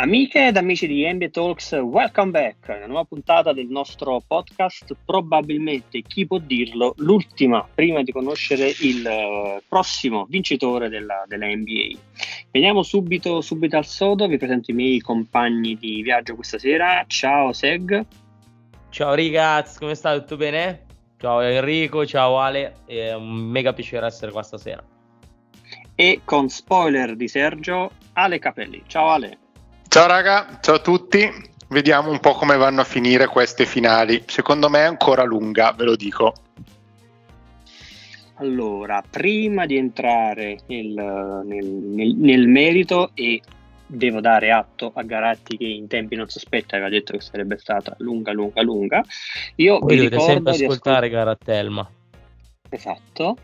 Amiche ed amici di NBA Talks, welcome back. Una nuova puntata del nostro podcast, probabilmente chi può dirlo, l'ultima prima di conoscere il uh, prossimo vincitore della, della, NBA. Veniamo subito, subito al sodo, vi presento i miei compagni di viaggio questa sera. Ciao Seg. Ciao ragazzi, come state? Tutto bene? Ciao Enrico, ciao Ale, è un mega piacere essere qua stasera. E con spoiler di Sergio, Ale Capelli. Ciao Ale. Ciao raga, ciao a tutti. Vediamo un po' come vanno a finire queste finali. Secondo me è ancora lunga, ve lo dico. Allora, prima di entrare nel, nel, nel, nel merito e devo dare atto a Garatti che in tempi non sospetti aveva detto che sarebbe stata lunga, lunga, lunga. Io Voi vi dovete sempre ascoltare ascolt- Garattelma. Esatto,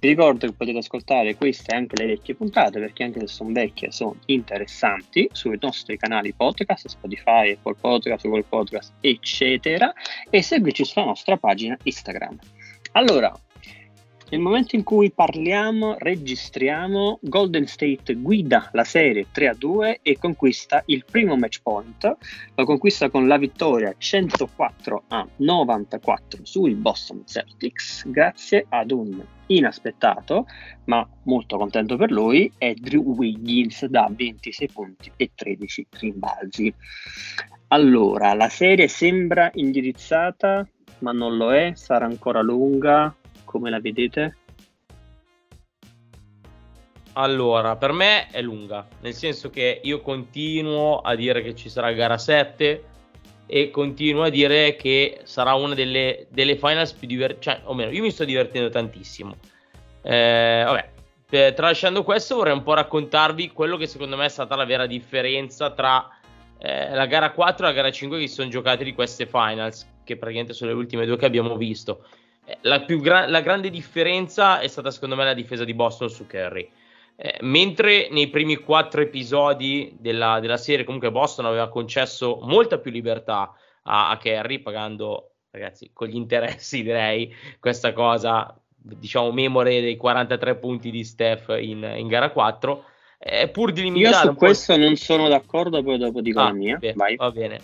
vi ricordo che potete ascoltare queste e anche le vecchie puntate perché anche se sono vecchie sono interessanti sui nostri canali podcast, Spotify, Apple Podcast, Google Podcast, eccetera e seguirci sulla nostra pagina Instagram. Allora, nel momento in cui parliamo, registriamo, Golden State guida la serie 3 a 2 e conquista il primo match point. Lo conquista con la vittoria 104 a 94 sui Boston Celtics, grazie ad un inaspettato, ma molto contento per lui, è Drew Wiggins da 26 punti e 13 rimbalzi. Allora, la serie sembra indirizzata, ma non lo è, sarà ancora lunga, come la vedete? Allora, per me è lunga, nel senso che io continuo a dire che ci sarà gara 7 e continuo a dire che sarà una delle, delle finals più divertenti, cioè, o meno, io mi sto divertendo tantissimo. Eh, vabbè, per, tralasciando questo vorrei un po' raccontarvi quello che secondo me è stata la vera differenza tra eh, la gara 4 e la gara 5 che si sono giocate di queste finals, che praticamente sono le ultime due che abbiamo visto. Eh, la, gra- la, grande differenza è stata secondo me la difesa di Boston su Curry. Eh, mentre nei primi quattro episodi della, della, serie comunque Boston aveva concesso molta più libertà a, a Curry pagando ragazzi con gli interessi direi questa cosa diciamo memore dei 43 punti di Steph in, in gara 4 eh, pur di limitare. Io su questo non sono d'accordo, poi dopo dico ah, la mia. Beh, va bene.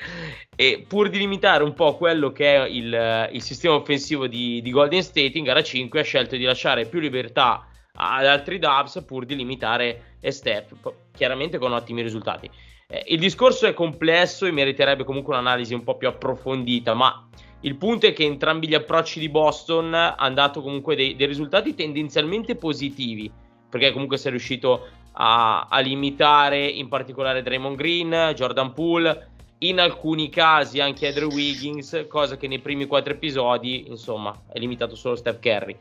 e pur di limitare un po' quello che è il, il sistema offensivo di, di, Golden State, in gara 5 ha scelto di lasciare più libertà ad altri Dubs pur di limitare Steph, chiaramente con ottimi risultati. Eh, il discorso è complesso e meriterebbe comunque un'analisi un po' più approfondita, ma il punto è che entrambi gli approcci di Boston hanno dato comunque dei, dei risultati tendenzialmente positivi perché comunque sei riuscito a, a limitare in particolare Draymond Green, Jordan Poole, in alcuni casi anche Andrew Wiggins, cosa che nei primi quattro episodi, insomma, è limitato solo Steph Curry.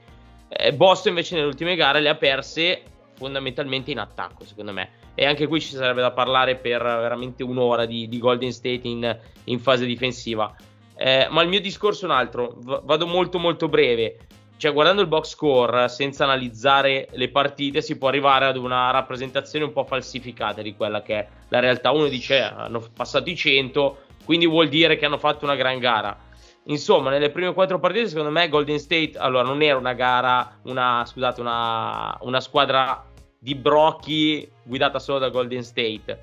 Eh, Boston invece nelle ultime gare le ha perse fondamentalmente in attacco, secondo me. E anche qui ci sarebbe da parlare per veramente un'ora di, di Golden State in, in fase difensiva. Eh, ma il mio discorso è un altro, v- vado molto molto breve cioè guardando il box score senza analizzare le partite si può arrivare ad una rappresentazione un po' falsificata di quella che è la realtà. Uno dice hanno passato i 100, quindi vuol dire che hanno fatto una gran gara. Insomma, nelle prime quattro partite, secondo me, Golden State allora non era una gara, una, scusate, una, una squadra di brocchi guidata solo da Golden State.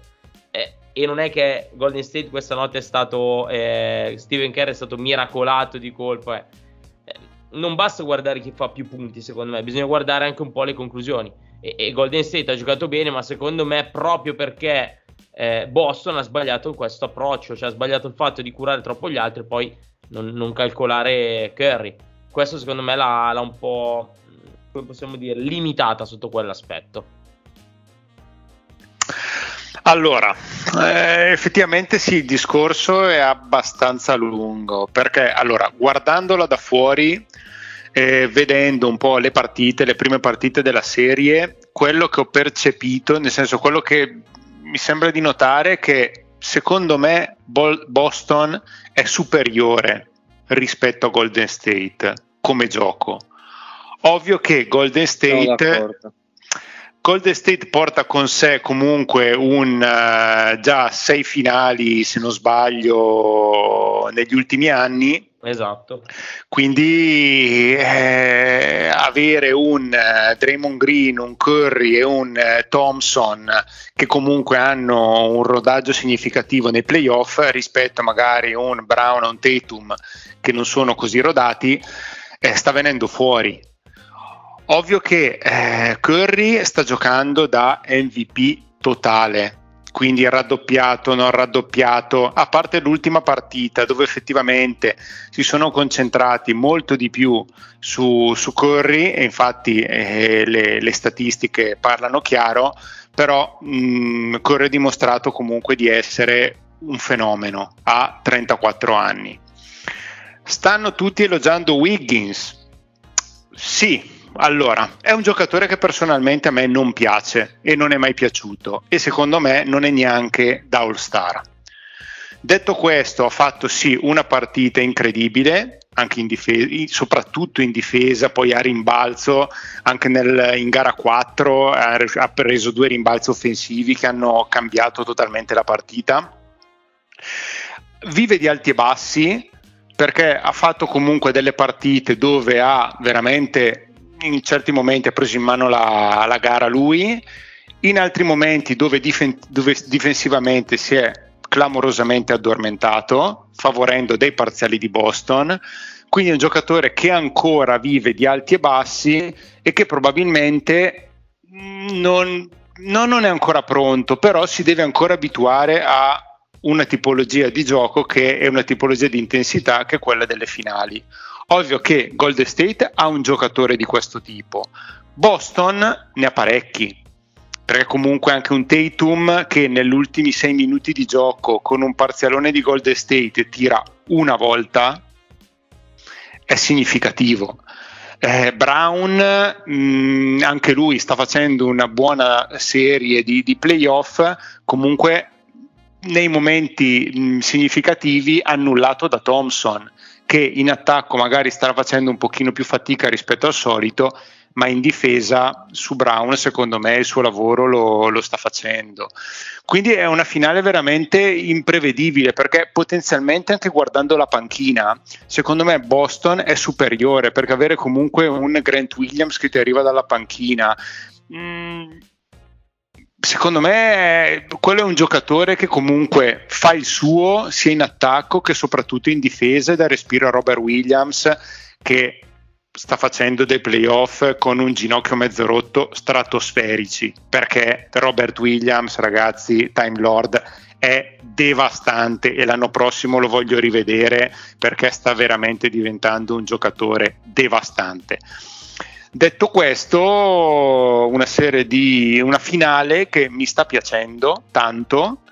Eh, e non è che Golden State questa notte è stato eh, Steven Kerr è stato miracolato di colpo. Eh non basta guardare chi fa più punti, secondo me, bisogna guardare anche un po' le conclusioni. E, e Golden State ha giocato bene, ma secondo me proprio perché eh, Boston ha sbagliato questo approccio, cioè ha sbagliato il fatto di curare troppo gli altri e poi non, non, calcolare Curry. Questo secondo me l'ha, l'ha un po', come possiamo dire, limitata sotto quell'aspetto. Allora, eh, effettivamente sì, il discorso è abbastanza lungo perché allora, guardandola da fuori, eh, vedendo un po' le partite, le prime partite della serie, quello che ho percepito, nel senso quello che mi sembra di notare è che secondo me Boston è superiore rispetto a Golden State come gioco. Ovvio che Golden State Golden State porta con sé comunque un uh, già sei finali, se non sbaglio, negli ultimi anni Esatto. Quindi eh, avere un eh, Draymond Green, un Curry e un eh, Thompson che comunque hanno un rodaggio significativo nei playoff rispetto magari un Brown o un Tatum che non sono così rodati, eh, sta venendo fuori. Ovvio che eh, Curry sta giocando da MVP totale, quindi raddoppiato, non raddoppiato, a parte l'ultima partita dove effettivamente si sono concentrati molto di più su, su Curry e infatti eh, le, le, statistiche parlano chiaro, però mh, Curry ha dimostrato comunque di essere un fenomeno a 34 anni. Stanno tutti elogiando Wiggins. Sì, allora, è un giocatore che personalmente a me non piace e non è mai piaciuto e secondo me non è neanche da All Star. Detto questo, ha fatto sì una partita incredibile, in difesa, soprattutto in difesa, poi a rimbalzo, anche nel, in gara 4 ha preso due rimbalzi offensivi che hanno cambiato totalmente la partita. Vive di alti e bassi perché ha fatto comunque delle partite dove ha veramente in certi momenti ha preso in mano la, la gara lui, in altri momenti dove, difen- dove difensivamente si è clamorosamente addormentato, favorendo dei parziali di Boston. Quindi è un giocatore che ancora vive di alti e bassi e che probabilmente non, no, non è ancora pronto, però si deve ancora abituare a una tipologia di gioco che è una tipologia di intensità che è quella delle finali. Ovvio che Golden State ha un giocatore di questo tipo, Boston ne ha parecchi, perché comunque anche un Tatum che negli ultimi sei minuti di gioco con un parzialone di Golden State tira una volta è significativo. Eh, Brown, mh, mm, anche lui sta facendo una buona serie di, di playoff, comunque nei momenti mh, significativi annullato da Thompson che in attacco magari sta facendo un pochino più fatica rispetto al solito, ma in difesa su Brown secondo me il suo lavoro lo, lo, sta facendo. Quindi è una finale veramente imprevedibile perché potenzialmente anche guardando la panchina, secondo me Boston è superiore perché avere comunque un Grant Williams che ti arriva dalla panchina. Mh, mm, secondo me quello è un giocatore che comunque fa il suo sia in attacco che soprattutto in difesa e da respiro a Robert Williams che sta facendo dei playoff con un ginocchio mezzo rotto stratosferici perché Robert Williams ragazzi Time Lord è devastante e l'anno prossimo lo voglio rivedere perché sta veramente diventando un giocatore devastante Detto questo, una serie di una finale che mi sta piacendo tanto.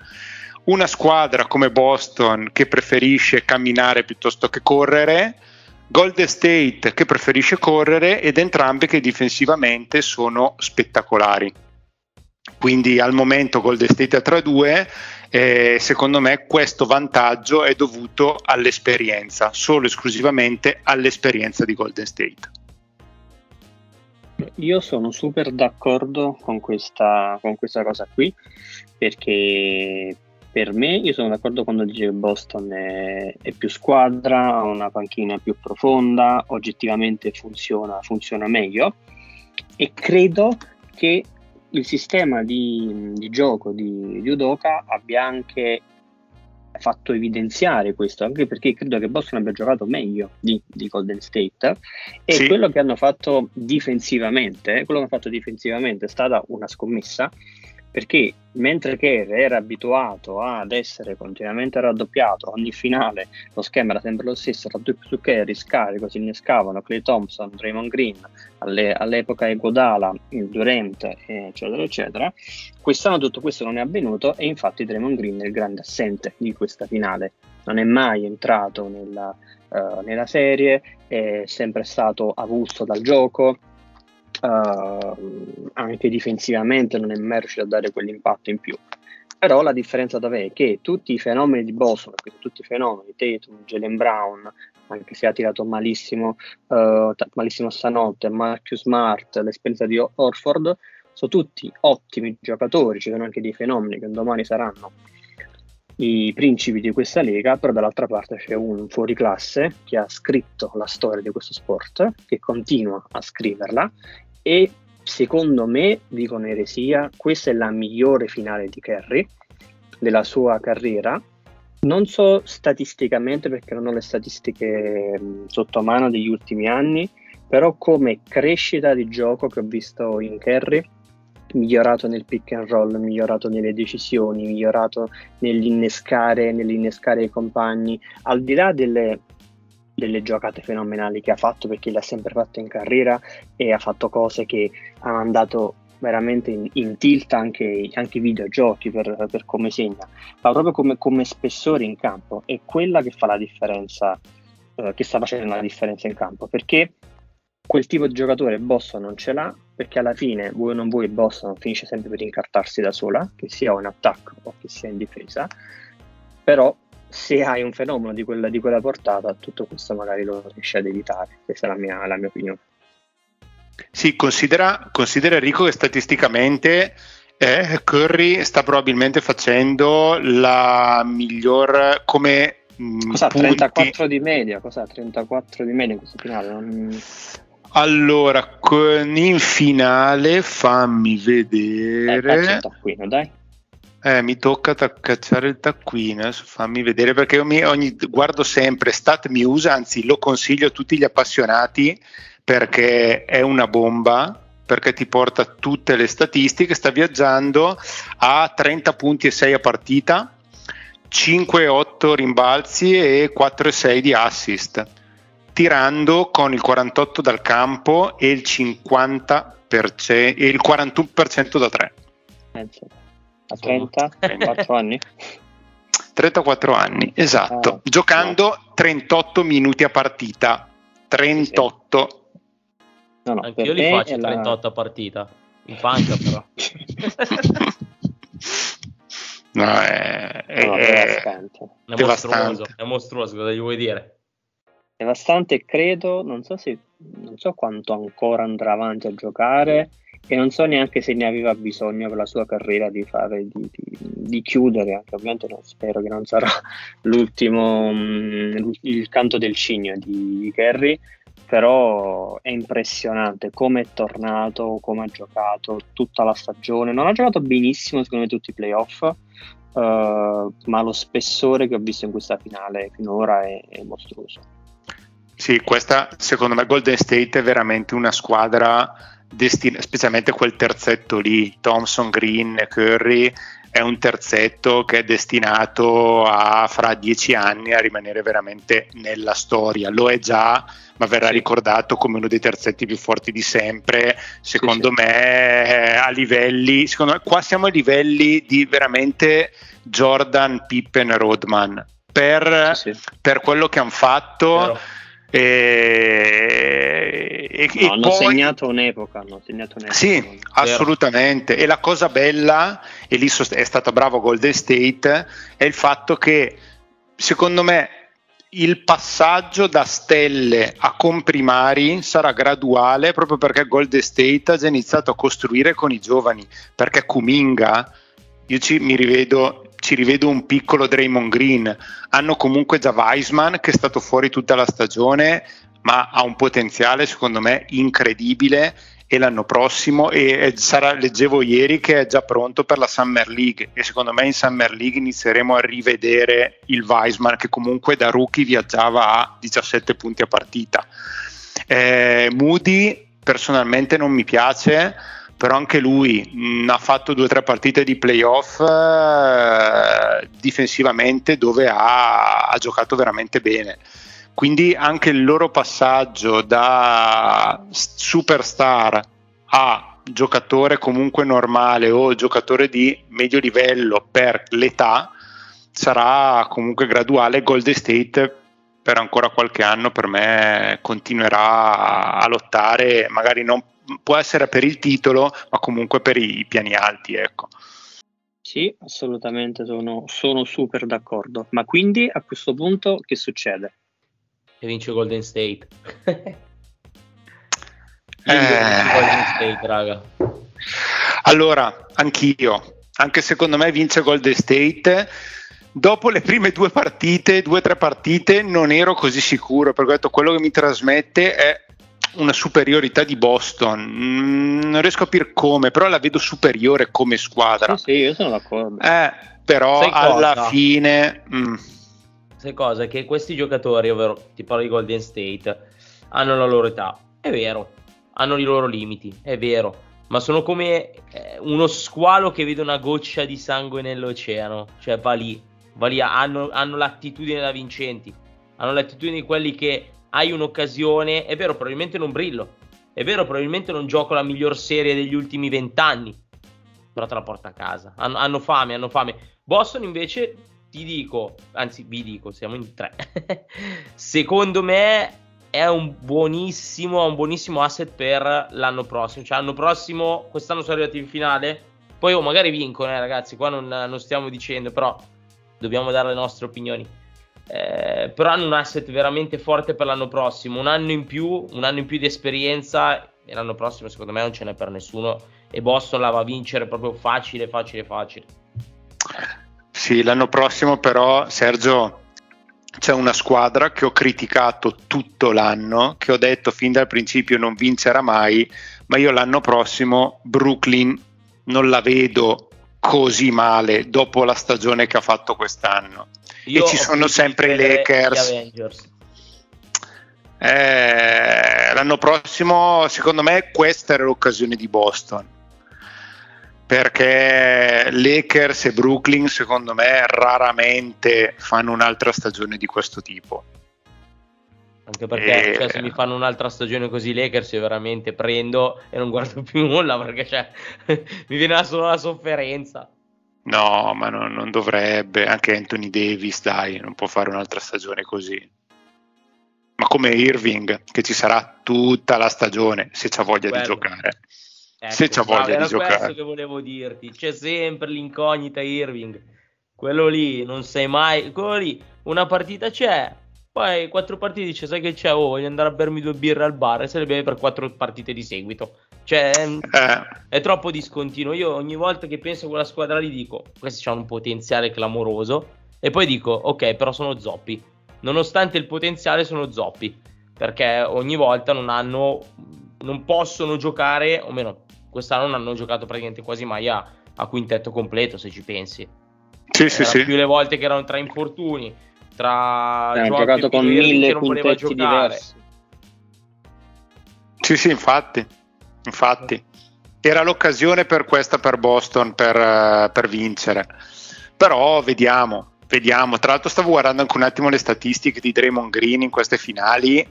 Una squadra come Boston che preferisce camminare piuttosto che correre, Golden State che preferisce correre ed entrambe che difensivamente sono spettacolari. Quindi al momento Golden State a 3-2 eh, secondo me questo vantaggio è dovuto all'esperienza, solo esclusivamente all'esperienza di Golden State. Io sono super d'accordo con questa, con questa cosa qui, perché per me, io sono d'accordo quando dice che Boston è, è, più squadra, ha una panchina più profonda, oggettivamente funziona, funziona meglio. E credo che il sistema di, di gioco di, di abbia anche fatto evidenziare questo, anche perché credo che Boston abbia giocato meglio di, di Golden State e sì. quello che hanno fatto difensivamente, quello che hanno fatto difensivamente è stata una scommessa perché mentre Kerr era abituato ad essere continuamente raddoppiato, ogni finale lo schema era sempre lo stesso, raddoppio su Kerry, scarico, si innescavano Clay Thompson, Draymond Green, alle, all'epoca Egodala, Durant, eccetera, eccetera. Quest'anno tutto questo non è avvenuto e infatti Draymond Green è il grande assente di questa finale. Non è mai entrato nella, uh, nella serie, è sempre stato avulso dal gioco, uh, anche difensivamente non è mai riuscito a dare quell'impatto in più. Però la differenza dov'è? è Che tutti i fenomeni di Boston, tutti i fenomeni, Tatum, Jalen Brown, anche se ha tirato malissimo, uh, malissimo stanotte, Marcus Smart, l'esperienza di Orford, sono tutti ottimi giocatori, ci sono anche dei fenomeni che domani saranno i principi di questa lega, però dall'altra parte c'è un fuoriclasse che ha scritto la storia di questo sport, che continua a scriverla e secondo me, dico un'eresia, questa è la migliore finale di Kerry della sua carriera. Non so statisticamente perché non ho le statistiche sotto mano degli ultimi anni, però come crescita di gioco che ho visto in Kerry migliorato nel pick and roll, migliorato nelle decisioni, migliorato nell'innescare, nell'innescare i compagni, al di là delle, delle giocate fenomenali che ha fatto perché le ha sempre fatte in carriera e ha fatto cose che hanno mandato veramente in, in tilt anche, anche i videogiochi per, per, come segna, ma proprio come, come, spessore in campo. È quella che fa la differenza, eh, che sta facendo la differenza in campo perché quel tipo di giocatore Boston non ce l'ha perché alla fine, vuoi o non vuoi, Boston finisce sempre per incartarsi da sola, che sia in attacco o che sia in difesa, però se hai un fenomeno di quella, di quella portata, tutto questo magari lo riesci ad evitare, questa è la mia, la mia opinione. Sì, considera, considera Enrico che statisticamente eh, Curry sta probabilmente facendo la miglior come Cos'ha 34 di media? Cos'ha 34 di media in questo finale? Non... Allora, in finale fammi vedere. Eh, taccuino, dai. Eh, mi tocca cacciare il taccuino, adesso fammi vedere perché io mi, ogni, guardo sempre Stat Muse, anzi lo consiglio a tutti gli appassionati perché è una bomba, perché ti porta tutte le statistiche, sta viaggiando a 30 punti e 6 a partita, 5-8 rimbalzi e 4-6 di assist tirando con il 48 dal campo e il 50% e il 41% da 3. A 30? 34 anni? 34 anni, esatto, ah, giocando no. 38 minuti a partita. 38. No, no, Anche io li faccio 38 la... a partita, in panca però. no, è, è, no, è, è mostruoso, è mostruoso, cosa gli vuoi dire? devastante credo, non so, se, non so quanto ancora andrà avanti a giocare e non so neanche se ne aveva bisogno per la sua carriera di, fare, di, di, di chiudere, anche ovviamente non, spero che non sarà l'ultimo, mm, il canto del cigno di Kerry, però è impressionante come è tornato, come ha giocato tutta la stagione, non ha giocato benissimo secondo me tutti i playoff, uh, ma lo spessore che ho visto in questa finale finora è, è mostruoso. Sì, questa secondo me Golden State è veramente una squadra destinata, specialmente quel terzetto lì, Thompson, Green Curry, è un terzetto che è destinato a fra dieci anni a rimanere veramente nella storia. Lo è già, ma verrà sì. ricordato come uno dei terzetti più forti di sempre. Secondo sì, me, a livelli, secondo me, qua siamo a livelli di veramente Jordan, Pippen, Rodman. Per, per quello che hanno fatto. Vero e, e, no, hanno, poi, segnato un'epoca, hanno segnato un'epoca. Sì, assolutamente. E la cosa bella, e lì è stato bravo Golden State, è il fatto che secondo me il passaggio da stelle a comprimari sarà graduale proprio perché Golden State ha già iniziato a costruire con i giovani, perché Kuminga, io ci, mi rivedo ci rivedo un piccolo Draymond Green. Hanno comunque già Weisman che è stato fuori tutta la stagione, ma ha un potenziale secondo me incredibile e l'anno prossimo e sarà, leggevo ieri che è già pronto per la Summer League e secondo me in Summer League inizieremo a rivedere il Weisman che comunque da rookie viaggiava a 17 punti a partita. Eh, Moody personalmente non mi piace però anche lui mh, ha fatto due o tre partite di playoff eh, difensivamente dove ha, ha, giocato veramente bene. Quindi anche il loro passaggio da superstar a giocatore comunque normale o giocatore di medio livello per l'età sarà comunque graduale. Golden State per ancora qualche anno per me continuerà a lottare, magari non può essere per il titolo, ma comunque per i, piani alti, ecco. Sì, assolutamente sono, sono super d'accordo. Ma quindi a questo punto che succede? E vince Golden State. eh... Golden State, raga. Allora, anch'io, anche secondo me vince Golden State dopo le prime due partite, due o tre partite, non ero così sicuro perché ho detto quello che mi trasmette è una superiorità di Boston. Mm, non riesco a capire come, però la vedo superiore come squadra. Sì, sì io sono d'accordo. Eh, però Sai alla cosa? fine... Mm. Sai cosa? Che questi giocatori, ovvero ti parlo di Golden State, hanno la loro età. È vero, hanno i loro limiti, è vero. Ma sono come eh, uno squalo che vede una goccia di sangue nell'oceano. Cioè va lì, va lì, hanno, hanno l'attitudine da vincenti. Hanno l'attitudine di quelli che hai un'occasione, è vero, probabilmente non brillo, è vero, probabilmente non gioco la miglior serie degli ultimi vent'anni, però te la porta a casa. Hanno, hanno, fame, hanno fame. Boston invece, ti dico, anzi vi dico, siamo in tre, secondo me è un buonissimo, un buonissimo asset per l'anno prossimo. Cioè, l'anno prossimo, quest'anno sono arrivati in finale, poi oh, magari vincono, eh, ragazzi, qua non, non stiamo dicendo, però dobbiamo dare le nostre opinioni eh, però hanno un asset veramente forte per l'anno prossimo, un anno in più, un anno in più di esperienza e l'anno prossimo secondo me non ce n'è per nessuno e Boston la va a vincere proprio facile, facile, facile. Sì, l'anno prossimo però Sergio c'è una squadra che ho criticato tutto l'anno, che ho detto fin dal principio non vincerà mai, ma io l'anno prossimo Brooklyn non la vedo così male dopo la stagione che ha fatto quest'anno. Io e ci sono sempre i Lakers. Eh, l'anno prossimo, secondo me, questa era l'occasione di Boston. Perché Lakers e Brooklyn, secondo me, raramente fanno un'altra stagione di questo tipo. Anche perché e... cioè, se mi fanno un'altra stagione così Lakers io veramente prendo e non guardo più nulla perché cioè, mi viene solo la sofferenza. No, ma no, non dovrebbe. Anche Anthony Davis, dai, non può fare un'altra stagione così. Ma come Irving, che ci sarà tutta la stagione se c'ha voglia Quello. di giocare. Ecco, se c'ha voglia di giocare. questo che volevo dirti. C'è sempre l'incognita Irving. Quello lì, non sai mai. Quello lì, una partita c'è. Poi quattro partite dice, sai che c'è? Oh, voglio andare a bermi due birre al bar e se le beve per quattro partite di seguito. Cioè, è, eh. è, troppo discontinuo. Io ogni volta che penso a quella squadra lì dico, questi hanno un potenziale clamoroso. E poi dico, ok, però sono zoppi. Nonostante il potenziale sono zoppi. Perché ogni volta non hanno, non possono giocare, o meno, quest'anno non hanno giocato praticamente quasi mai a, a quintetto completo, se ci pensi. Sì, sì, sì. Più le volte che erano tra infortuni, tra... Eh, hanno giocato con mille quintetti diversi. Sì, sì, infatti infatti. Era l'occasione per questa per Boston per, uh, per, vincere. Però vediamo vediamo. Tra l'altro stavo guardando anche un attimo le statistiche di Draymond Green in queste finali.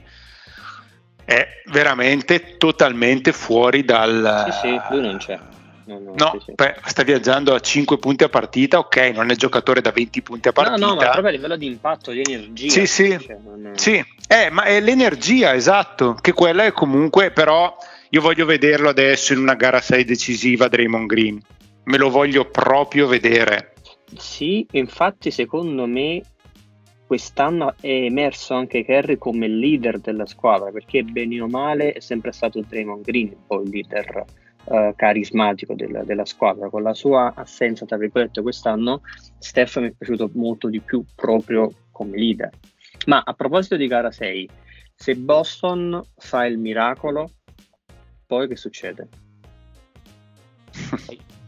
È veramente totalmente fuori dal sì sì lui non c'è no, no, no sì, sì. sta viaggiando a 5 punti a partita ok non è giocatore da 20 punti a partita no no ma proprio a livello di impatto di energia sì sì, cioè, non... sì. Eh, ma è l'energia esatto che quella è comunque però io voglio vederlo adesso in una gara 6 decisiva Draymond Green. Me lo voglio proprio vedere. Sì, infatti secondo me quest'anno è emerso anche Kerry come leader della squadra perché bene o male è sempre stato Draymond Green poi il leader uh, carismatico della, della, squadra con la sua assenza tra virgolette quest'anno Steph mi è piaciuto molto di più proprio come leader ma a proposito di gara 6 se Boston fa il miracolo poi che succede?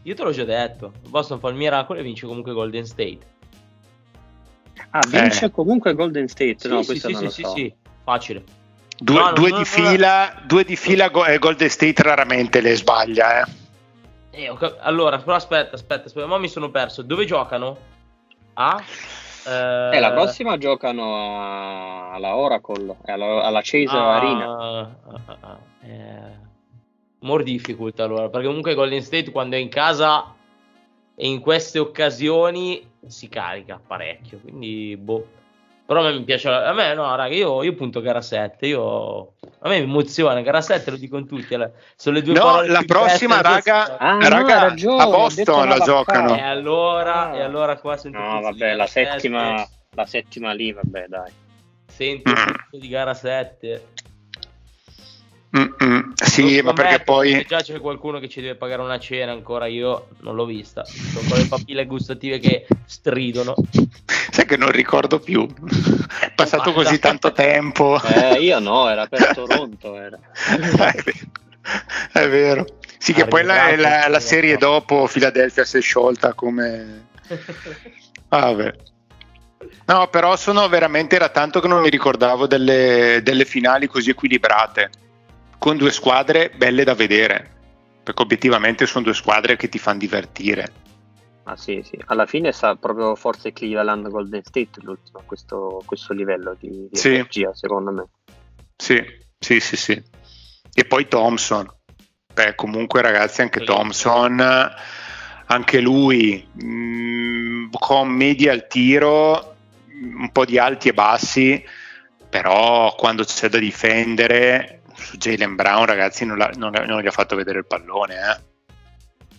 Io te l'ho già detto, Boston fa il miracolo e vince comunque Golden State. Ah, vince eh. comunque Golden State? Sì, no, sì, sì, sì, sì, sì, facile. Due, no, due, di fila, due, di fila, eh, Golden State raramente le sbaglia, eh. Eh, allora, però aspetta, aspetta, aspetta, ma mi sono perso. Dove giocano? A? Eh, la prossima giocano alla Oracle, alla, alla Chase ah, Arena. Ah, ah, ah, eh more difficult allora, perché comunque Golden State quando è in casa e in queste occasioni si carica parecchio, quindi boh. Però a me mi piace, a me no, raga, io, io punto gara 7, io, a me mi emoziona, gara 7 lo dicono tutti, sono le due no, la prossima raga, ah, raga no, ragione, a Boston la giocano. E allora, ah. e allora qua sento No, vabbè, la settima, la settima lì, vabbè, dai. Sento mm. di gara 7. Mm-mm. Sì, ma perché poi. Già c'è qualcuno che ci deve pagare una cena, ancora io non l'ho vista. Sono con le papille gustative che stridono. Sai che non ricordo più. È passato così tanto tempo. Eh, io no, era per Toronto. Era. È vero. Sì, che poi la, la, la serie dopo Philadelphia si è sciolta come. Vabbè. No, però sono veramente era tanto che non mi ricordavo delle, delle finali così equilibrate con due squadre belle da vedere, perché obiettivamente sono due squadre che ti fanno divertire. Ah sì, sì, alla fine sa proprio forse Cleveland Golden State l'ultimo a questo, questo, livello di, di sì. energia, secondo me. Sì, sì, sì, sì. E poi Thompson. Beh, comunque ragazzi, anche sì. Thompson, anche lui mh, mm, con media al tiro, un po' di alti e bassi, però quando c'è da difendere su Jalen Brown, ragazzi, non, non, non, gli ha fatto vedere il pallone. Eh.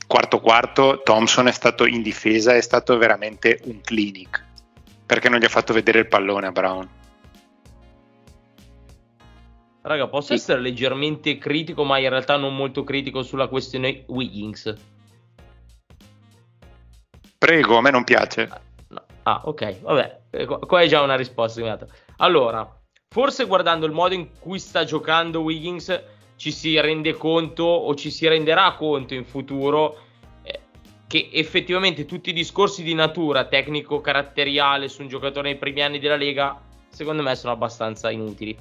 Quarto quarto, Thompson è stato in difesa, è stato veramente un clinic perché non gli ha fatto vedere il pallone a Brown. Raga, posso sì. essere leggermente critico, ma in realtà non molto critico sulla questione Wiggins. Prego, a me non piace. No. Ah, ok, vabbè, eh, qua è già una risposta. Allora, Forse guardando il modo in cui sta giocando Wiggins ci si rende conto o ci si renderà conto in futuro eh, che effettivamente tutti i discorsi di natura tecnico-caratteriale su un giocatore nei primi anni della Lega secondo me sono abbastanza inutili.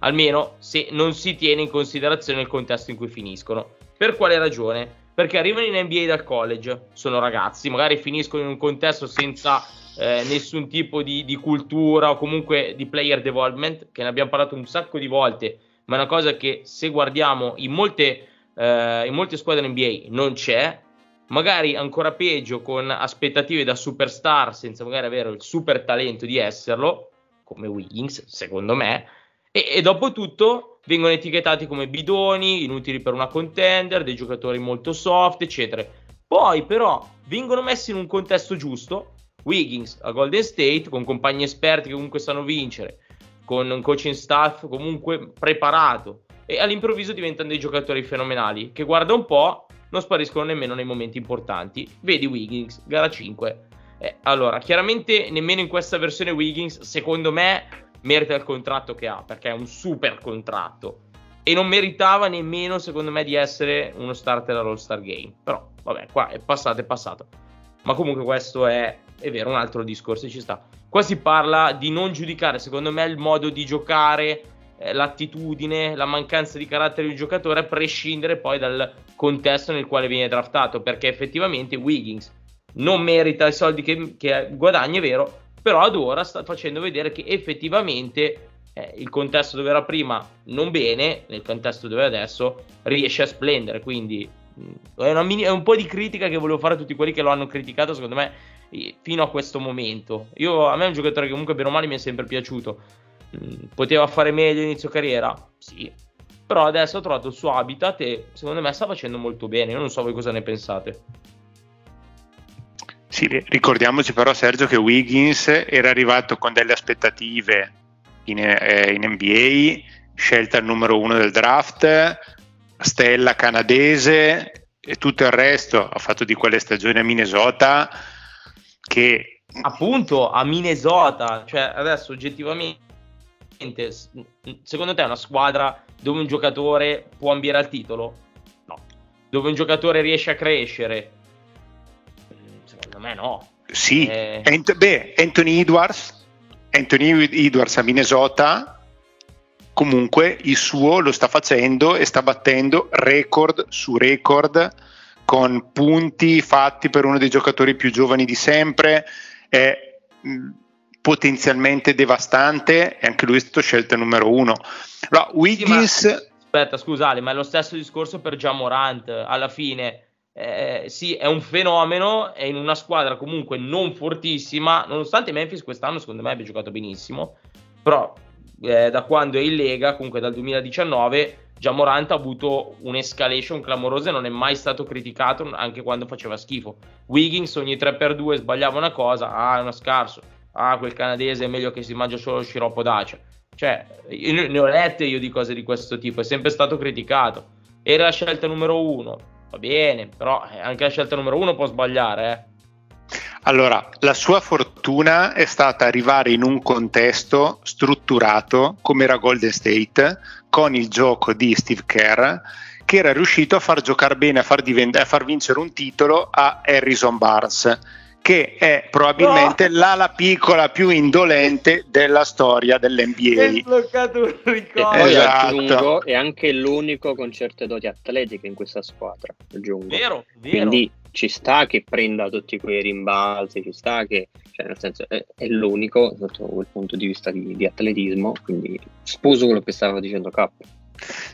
Almeno se non si tiene in considerazione il contesto in cui finiscono. Per quale ragione? Perché arrivano in NBA dal college, sono ragazzi, magari finiscono in un contesto senza eh, nessun tipo di, di, cultura o comunque di player development, che ne abbiamo parlato un sacco di volte, ma è una cosa che se guardiamo in molte, eh, in molte squadre NBA non c'è, magari ancora peggio con aspettative da superstar senza magari avere il super talento di esserlo, come Wiggins, secondo me, e, e dopo tutto vengono etichettati come bidoni, inutili per una contender, dei giocatori molto soft, eccetera. Poi però vengono messi in un contesto giusto Wiggins a Golden State con compagni esperti che comunque sanno vincere, con un coaching staff comunque preparato e all'improvviso diventano dei giocatori fenomenali che guarda un po' non spariscono nemmeno nei momenti importanti. Vedi Wiggins, gara 5. Eh, allora, chiaramente nemmeno in questa versione Wiggins, secondo me, merita il contratto che ha, perché è un super contratto. E non meritava nemmeno, secondo me, di essere uno starter all'All-Star Game. Però, vabbè, qua è passato, è passato. Ma comunque questo è è vero, un altro discorso ci sta. Qua si parla di non giudicare, secondo me, il modo di giocare, eh, l'attitudine, la mancanza di carattere di un giocatore, a prescindere poi dal contesto nel quale viene draftato, perché effettivamente Wiggins non merita i soldi che, che guadagna, è vero, però ad ora sta facendo vedere che effettivamente eh, il contesto dove era prima non bene, nel contesto dove adesso riesce a splendere, quindi mm, è, mini- è, un po' di critica che volevo fare a tutti quelli che lo hanno criticato, secondo me fino a questo momento. Io, a me è un giocatore che comunque bene o male mi è sempre piaciuto. Mm, poteva fare meglio inizio carriera? Sì. Però adesso ha trovato il suo habitat e secondo me sta facendo molto bene. Io non so voi cosa ne pensate. Sì, ricordiamoci però Sergio che Wiggins era arrivato con delle aspettative in, eh, in NBA, scelta il numero uno del draft, stella canadese e tutto il resto. Ha fatto di quelle stagioni a Minnesota che appunto a Minnesota, cioè adesso oggettivamente secondo te è una squadra dove un giocatore può ambire al titolo? No. Dove un giocatore riesce a crescere? Secondo me no. Sì, eh... Ant- beh, Anthony Edwards, Anthony Edwards a Minnesota comunque il suo lo sta facendo e sta battendo record su record con punti fatti per uno dei giocatori più giovani di sempre, è mm, potenzialmente devastante e anche lui è stato scelto numero uno. Allora, Wiggins... Sì, ma, aspetta, scusate, ma è lo stesso discorso per Jamorant, alla fine... Eh, sì, è un fenomeno, è in una squadra comunque non fortissima, nonostante Memphis quest'anno secondo me abbia giocato benissimo, però eh, da quando è in Lega, comunque dal 2019, Già Morant ha avuto un'escalation clamorosa e non è mai stato criticato anche quando faceva schifo. Wiggins ogni 3x2 sbagliava una cosa, ah è uno scarso, ah quel canadese è meglio che si mangia solo lo sciroppo d'acia. Cioè, io ne ho lette io di cose di questo tipo, è sempre stato criticato. Era la scelta numero uno, va bene, però eh, anche la scelta numero uno può sbagliare, eh. Allora, la sua fortuna è stata arrivare in un contesto strutturato come era Golden State con il gioco di Steve Kerr che era riuscito a far giocare bene, a far, divent- a far vincere un titolo a Harrison Barnes che è probabilmente no. l'ala piccola più indolente della storia dell'NBA. È bloccato un ricordo. Esatto. Aggiungo, è anche l'unico con certe doti atletiche in questa squadra. Aggiungo. Vero, vero. Quindi ci sta che prenda tutti quei rimbalzi, ci sta che, cioè nel senso, è, è l'unico sotto quel punto di vista di, di, atletismo, quindi sposo quello che stava dicendo K.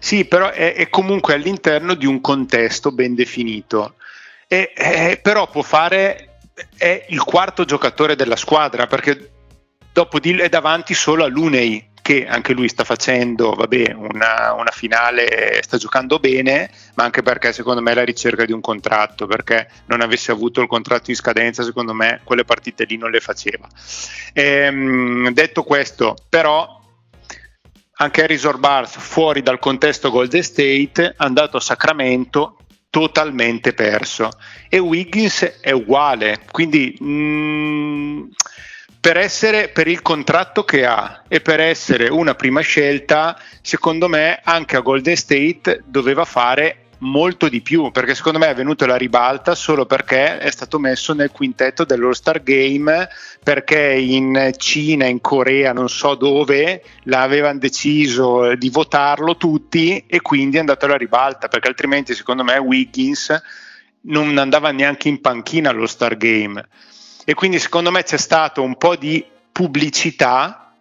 Sì, però è, è comunque all'interno di un contesto ben definito. E, eh, però può fare è il quarto giocatore della squadra perché dopo di è davanti solo a Lunei che anche lui sta facendo vabbè, una, una, finale, sta giocando bene, ma anche perché secondo me è la ricerca di un contratto, perché non avesse avuto il contratto in scadenza, secondo me quelle partite lì non le faceva. Ehm, detto questo, però anche Harrison Barnes fuori dal contesto Golden State, andato a Sacramento, totalmente perso e Wiggins è uguale quindi mh, mm, per essere per il contratto che ha e per essere una prima scelta secondo me anche a Golden State doveva fare molto di più perché secondo me è venuto la ribalta solo perché è stato messo nel quintetto dell'All Star Game perché in Cina, in Corea, non so dove l'avevano deciso di votarlo tutti e quindi è andato alla ribalta perché altrimenti secondo me Wiggins non andava neanche in panchina allo Star Game e quindi secondo me c'è stato un po' di pubblicità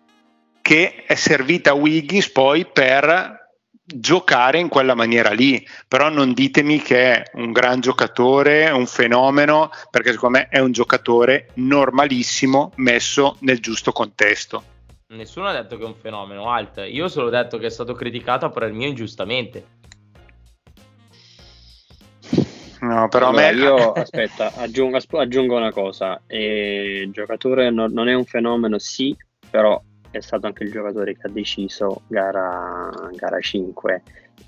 che è servita a Wiggins poi per giocare in quella maniera lì, però non ditemi che è un gran giocatore, un fenomeno, perché secondo me è un giocatore normalissimo messo nel giusto contesto. Nessuno ha detto che è un fenomeno, Alt. Io ho solo detto che è stato criticato per il mio ingiustamente. No, però allora, me... io aspetta, aggiungo, aggiungo una cosa. Il giocatore no, non è un fenomeno, sì, però è stato anche il giocatore che ha deciso gara, gara 5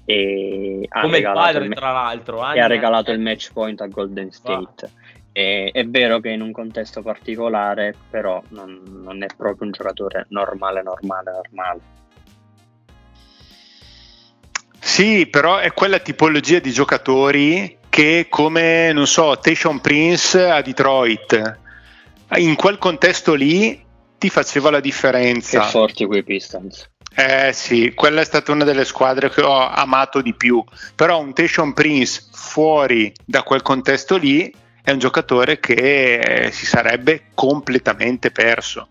e ha come il padre il, tra l'altro e ha regalato il match point a Golden State ah. e, è vero che in un contesto particolare però non, non, è proprio un giocatore normale normale normale sì però è quella tipologia di giocatori che come non so Tation Prince a Detroit in quel contesto lì ti faceva la differenza. Che forti quei Pistons. Eh sì, quella è stata una delle squadre che ho amato di più, però un Tation Prince fuori da quel contesto lì è un giocatore che si sarebbe completamente perso.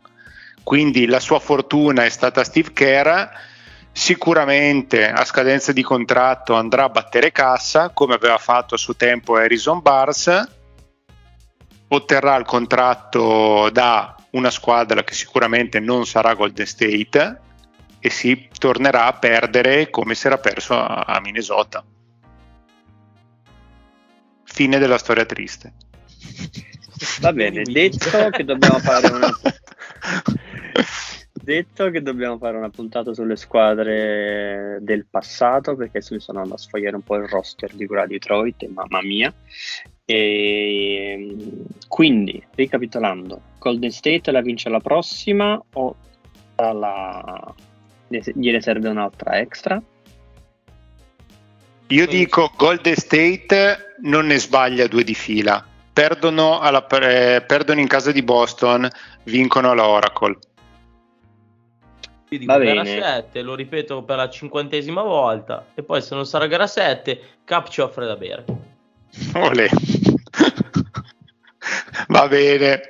Quindi la sua fortuna è stata Steve Kerr, sicuramente a scadenza di contratto andrà a battere cassa come aveva fatto a suo tempo Harrison Bars, otterrà il contratto da una squadra che sicuramente non sarà Golden State e si tornerà a perdere come si era perso a Minnesota. Fine della storia triste. Va bene, detto che dobbiamo fare una detto che dobbiamo fare una puntata sulle squadre del passato perché mi sono andato a sfogliare un po' il roster di quella Detroit mamma mia. E quindi ricapitolando Golden State la vince la prossima o la... gliene serve un'altra extra? Io dico Golden State non ne sbaglia due di fila. Perdono, alla, eh, perdono in casa di Boston vincono alla Oracle io dico Va gara 7, lo ripeto per la cinquantesima volta. E poi se non sarà gara 7, Cap ci offre da bere. Olè. Va bene.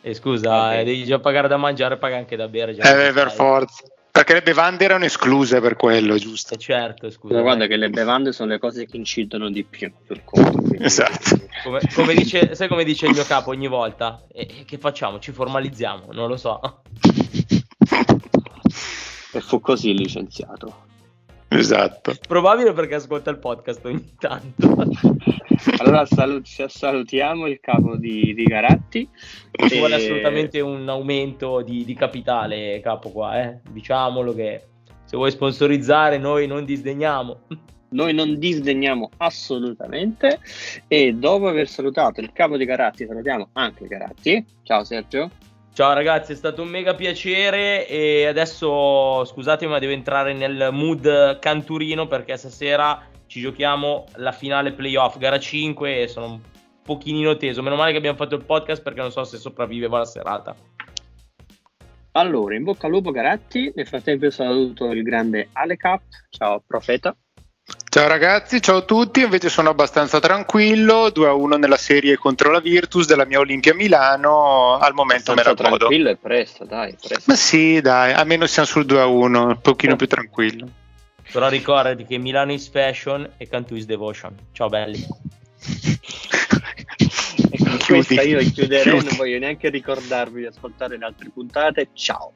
E scusa, okay. eh, devi già pagare da mangiare, paga anche da bere. eh, per forza. Perché le bevande erano escluse per quello, giusto? Eh certo, scusa. Ma guarda che le bevande sono le cose che incidono di più sul conto. Quindi... Esatto. Come, come dice, sai come dice il mio capo ogni volta? E, che facciamo? Ci formalizziamo? Non lo so. E fu così licenziato. Esatto. Probabile perché ascolta il podcast ogni tanto. allora salut- salutiamo il capo di, di Garatti. Ci e... vuole assolutamente un aumento di, di capitale, capo qua, eh? diciamolo che se vuoi sponsorizzare noi non disdegniamo. Noi non disdegniamo assolutamente e dopo aver salutato il capo di Garatti salutiamo anche Garatti. Ciao Sergio. Ciao ragazzi, è stato un mega piacere e adesso scusatemi ma devo entrare nel mood canturino perché stasera ci giochiamo la finale playoff gara 5 e sono un pochino teso. Meno male che abbiamo fatto il podcast perché non so se sopravvivevo la serata. Allora, in bocca al lupo Garatti, nel frattempo saluto il grande Alecap, ciao Profeta. Ciao ragazzi, ciao a tutti, invece sono abbastanza tranquillo, 2-1 nella serie contro la Virtus della mia Olimpia Milano, al momento me la godo. tranquillo e presto, dai, presto. Ma sì, dai, almeno siamo sul 2-1, un pochino oh. più tranquillo. Però ricordati che Milano is fashion e Cantu is devotion. Ciao belli. e con questa io chiuderei, non voglio neanche ricordarvi di ascoltare le altre puntate. Ciao.